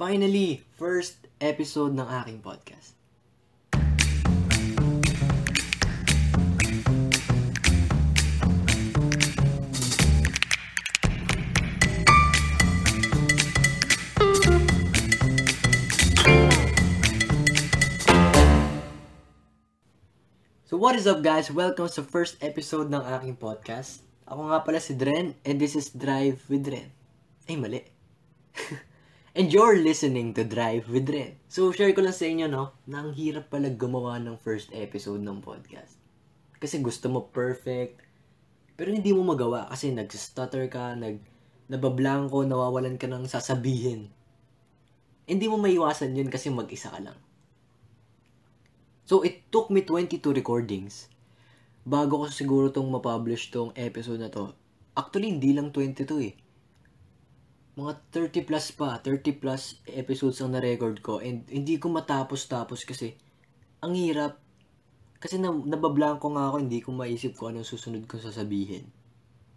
Finally, first episode ng aking podcast. So what is up guys? Welcome sa first episode ng aking podcast. Ako nga pala si Dren and this is Drive with Dren. Ay, mali. and you're listening to Drive with Dren. So share ko lang sa inyo no, na ang hirap pala gumawa ng first episode ng podcast. Kasi gusto mo perfect, pero hindi mo magawa kasi nag-stutter ka, nag nabablanko, nawawalan ka ng sasabihin. Hindi mo maiwasan yun kasi mag-isa ka lang. So, it took me 22 recordings bago ko siguro tong mapublish tong episode na to. Actually, hindi lang 22 eh. Mga 30 plus pa, 30 plus episodes ang na-record ko and hindi ko matapos-tapos kasi ang hirap. Kasi na, nabablanko nga ako, hindi ko maisip kung anong susunod ko sasabihin.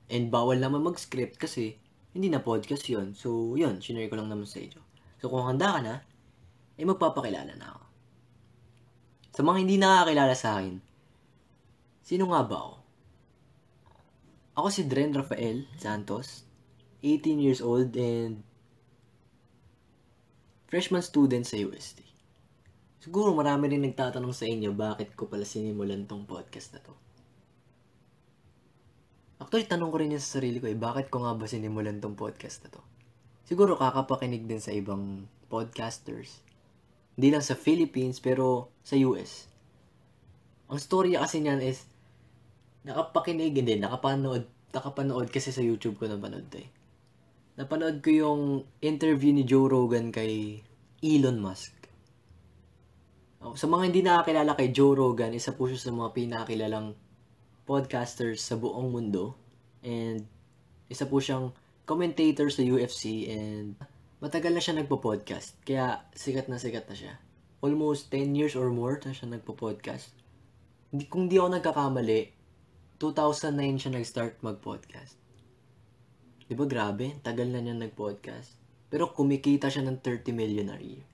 And bawal naman mag-script kasi hindi na podcast yon So, yun, sinare ko lang naman sa inyo. So, kung handa ka na, eh magpapakilala na ako. Sa mga hindi nakakilala sa akin, sino nga ba ako? Ako si Dren Rafael Santos, 18 years old and freshman student sa UST. Siguro marami rin nagtatanong sa inyo bakit ko pala sinimulan tong podcast na to. Actually, tanong ko rin yun sa sarili ko eh, bakit ko nga ba sinimulan tong podcast na to? Siguro kakapakinig din sa ibang podcasters hindi lang sa Philippines, pero sa US. Ang story kasi niyan is, nakapakinig, hindi, nakapanood, nakapanood kasi sa YouTube ko napanood to eh. Napanood ko yung interview ni Joe Rogan kay Elon Musk. Oh, sa mga hindi nakakilala kay Joe Rogan, isa po siya sa mga pinakakilalang podcasters sa buong mundo. And isa po siyang commentator sa UFC and matagal na siya nagpo-podcast. Kaya sikat na sikat na siya. Almost 10 years or more na siya nagpo-podcast. Kung di ako nagkakamali, 2009 siya nag-start mag-podcast. Di ba grabe? Tagal na niya nag-podcast. Pero kumikita siya ng 30 million a year.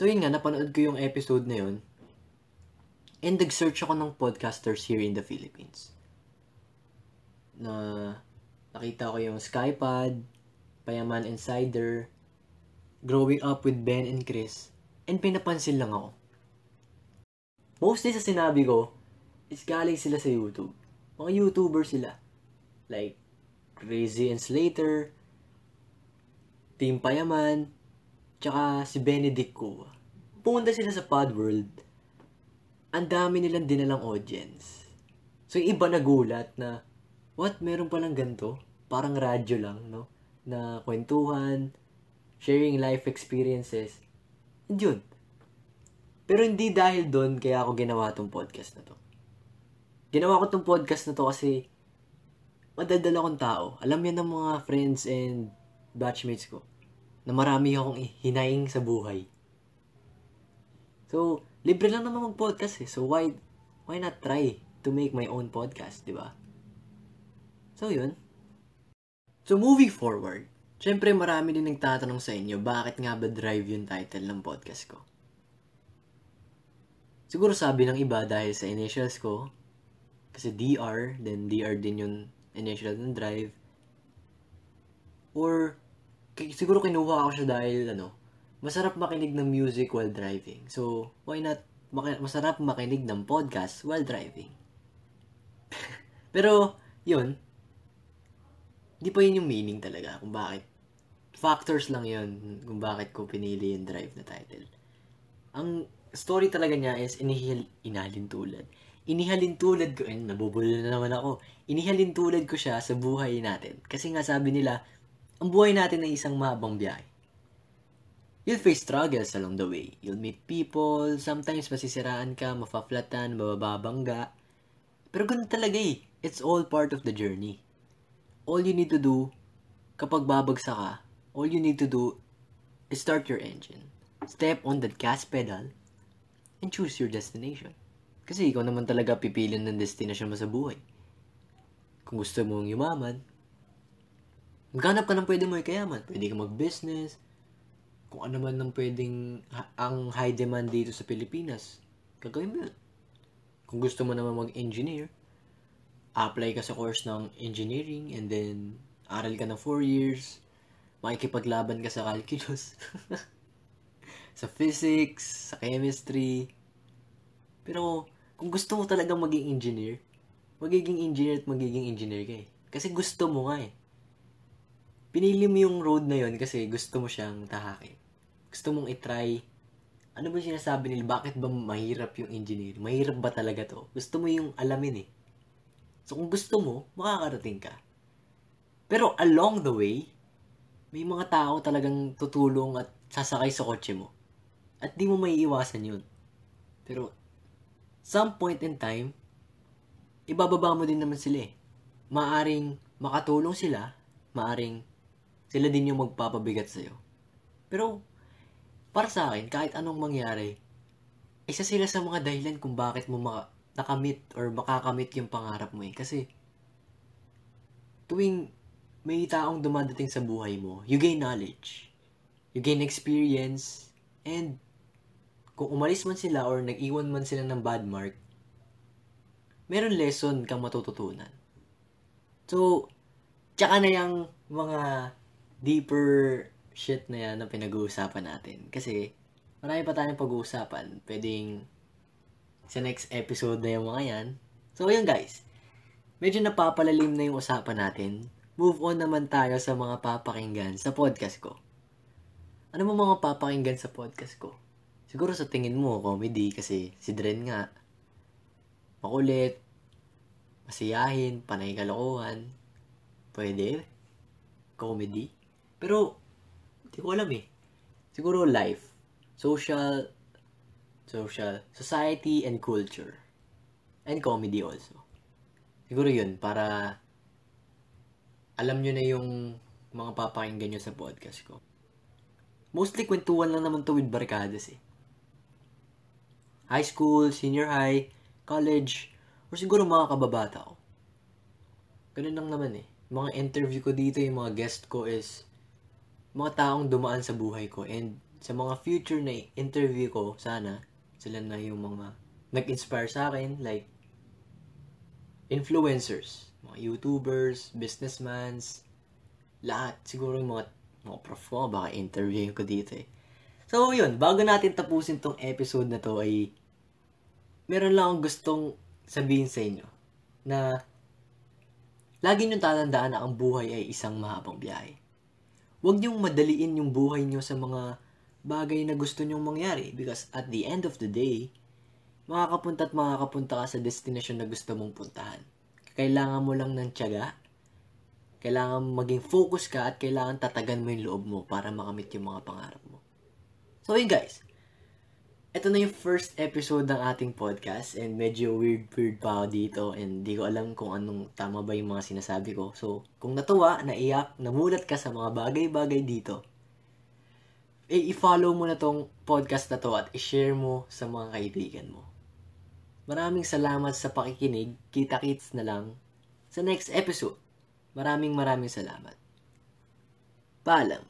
So yun nga, napanood ko yung episode na yun. And nag-search ako ng podcasters here in the Philippines. Na nakita ko yung Skypad, Payaman Insider, Growing Up with Ben and Chris, and pinapansin lang ako. Mostly sa sinabi ko, is galing sila sa YouTube. Mga YouTuber sila. Like, Crazy and Slater, Team Payaman, tsaka si Benedict Kua. Pumunta sila sa Podworld. Ang dami nilang dinalang audience. So, yung iba nagulat na, what, meron palang ganito? Parang radyo lang, no? na kwentuhan, sharing life experiences. And yun. Pero hindi dahil doon kaya ako ginawa tong podcast na to. Ginawa ko tong podcast na to kasi madadala akong tao. Alam yan ng mga friends and batchmates ko na marami akong hinaing sa buhay. So, libre lang naman mag-podcast eh. So, why, why not try to make my own podcast, di ba? So, yun. So, moving forward, syempre marami din nagtatanong sa inyo, bakit nga ba drive yung title ng podcast ko? Siguro sabi ng iba dahil sa initials ko, kasi DR, then DR din yung initial ng drive. Or, siguro kinuha ako siya dahil, ano, masarap makinig ng music while driving. So, why not, masarap makinig ng podcast while driving. Pero, yun, hindi pa yun yung meaning talaga kung bakit. Factors lang yun kung bakit ko pinili yung drive na title. Ang story talaga niya is inihil, inahalin tulad. Inihalin tulad ko, eh, nabubulol na naman ako. Inihalin tulad ko siya sa buhay natin. Kasi nga sabi nila, ang buhay natin ay isang mahabang biyahe. You'll face struggles along the way. You'll meet people, sometimes masisiraan ka, mafaflatan, mababangga. Pero ganun talaga eh. It's all part of the journey all you need to do kapag babagsak ka, all you need to do is start your engine. Step on that gas pedal and choose your destination. Kasi ikaw naman talaga pipilin ng destination mo sa buhay. Kung gusto mong yumaman, maghanap ka ng pwede mo ikayaman. Pwede ka mag-business, kung ano man ang pwedeng ang high demand dito sa Pilipinas, gagawin mo yun. Kung gusto mo naman mag-engineer, apply ka sa course ng engineering and then aral ka ng 4 years, makikipaglaban ka sa calculus, sa physics, sa chemistry. Pero kung gusto mo talaga maging engineer, magiging engineer at magiging engineer ka eh. Kasi gusto mo nga eh. Pinili mo yung road na yon kasi gusto mo siyang tahakin. Gusto mong itry. Ano ba sinasabi nila? Bakit ba mahirap yung engineer? Mahirap ba talaga to? Gusto mo yung alamin eh. So kung gusto mo, makakarating ka. Pero along the way, may mga tao talagang tutulong at sasakay sa kotse mo. At di mo may iwasan yun. Pero some point in time, ibababa mo din naman sila eh. Maaring makatulong sila, maaring sila din yung magpapabigat sa'yo. Pero, para sa akin, kahit anong mangyari, isa sila sa mga dahilan kung bakit mo maka- nakamit or makakamit yung pangarap mo eh. Kasi, tuwing may taong dumadating sa buhay mo, you gain knowledge, you gain experience, and kung umalis man sila or nag-iwan man sila ng bad mark, meron lesson kang matututunan. So, tsaka na yung mga deeper shit na yan na pinag-uusapan natin. Kasi, marami pa tayong pag-uusapan. Pwedeng sa next episode na yung mga yan. So, yun guys. Medyo napapalalim na yung usapan natin. Move on naman tayo sa mga papakinggan sa podcast ko. Ano mo mga papakinggan sa podcast ko? Siguro sa tingin mo, comedy kasi si Dren nga. Makulit, masiyahin, panay kalokohan. Pwede. Comedy. Pero, hindi ko alam eh. Siguro life. Social, social, society and culture. And comedy also. Siguro yun, para alam nyo na yung mga papakinggan nyo sa podcast ko. Mostly kwentuhan lang naman to with barkadas eh. High school, senior high, college, or siguro mga kababata ko. Ganun lang naman eh. Mga interview ko dito, yung mga guest ko is mga taong dumaan sa buhay ko. And sa mga future na interview ko, sana, sila na yung mga nag-inspire sa akin, like influencers, mga YouTubers, businessmans, lahat. Siguro yung mga, mga prof ko, baka interview ko dito eh. So, yun, bago natin tapusin tong episode na to ay meron lang akong gustong sabihin sa inyo na lagi niyong tatandaan na ang buhay ay isang mahabang biyahe. Huwag niyong madaliin yung buhay niyo sa mga bagay na gusto niyong mangyari because at the end of the day, makakapunta at makakapunta ka sa destination na gusto mong puntahan. Kailangan mo lang ng tiyaga, kailangan maging focus ka at kailangan tatagan mo yung loob mo para makamit yung mga pangarap mo. So yun guys, ito na yung first episode ng ating podcast and medyo weird-weird pa ako dito and di ko alam kung anong tama ba yung mga sinasabi ko. So, kung natuwa, naiyak, namulat ka sa mga bagay-bagay dito, eh, i-follow mo na tong podcast na to at i-share mo sa mga kaibigan mo. Maraming salamat sa pakikinig. Kita-kits na lang sa next episode. Maraming maraming salamat. Paalam.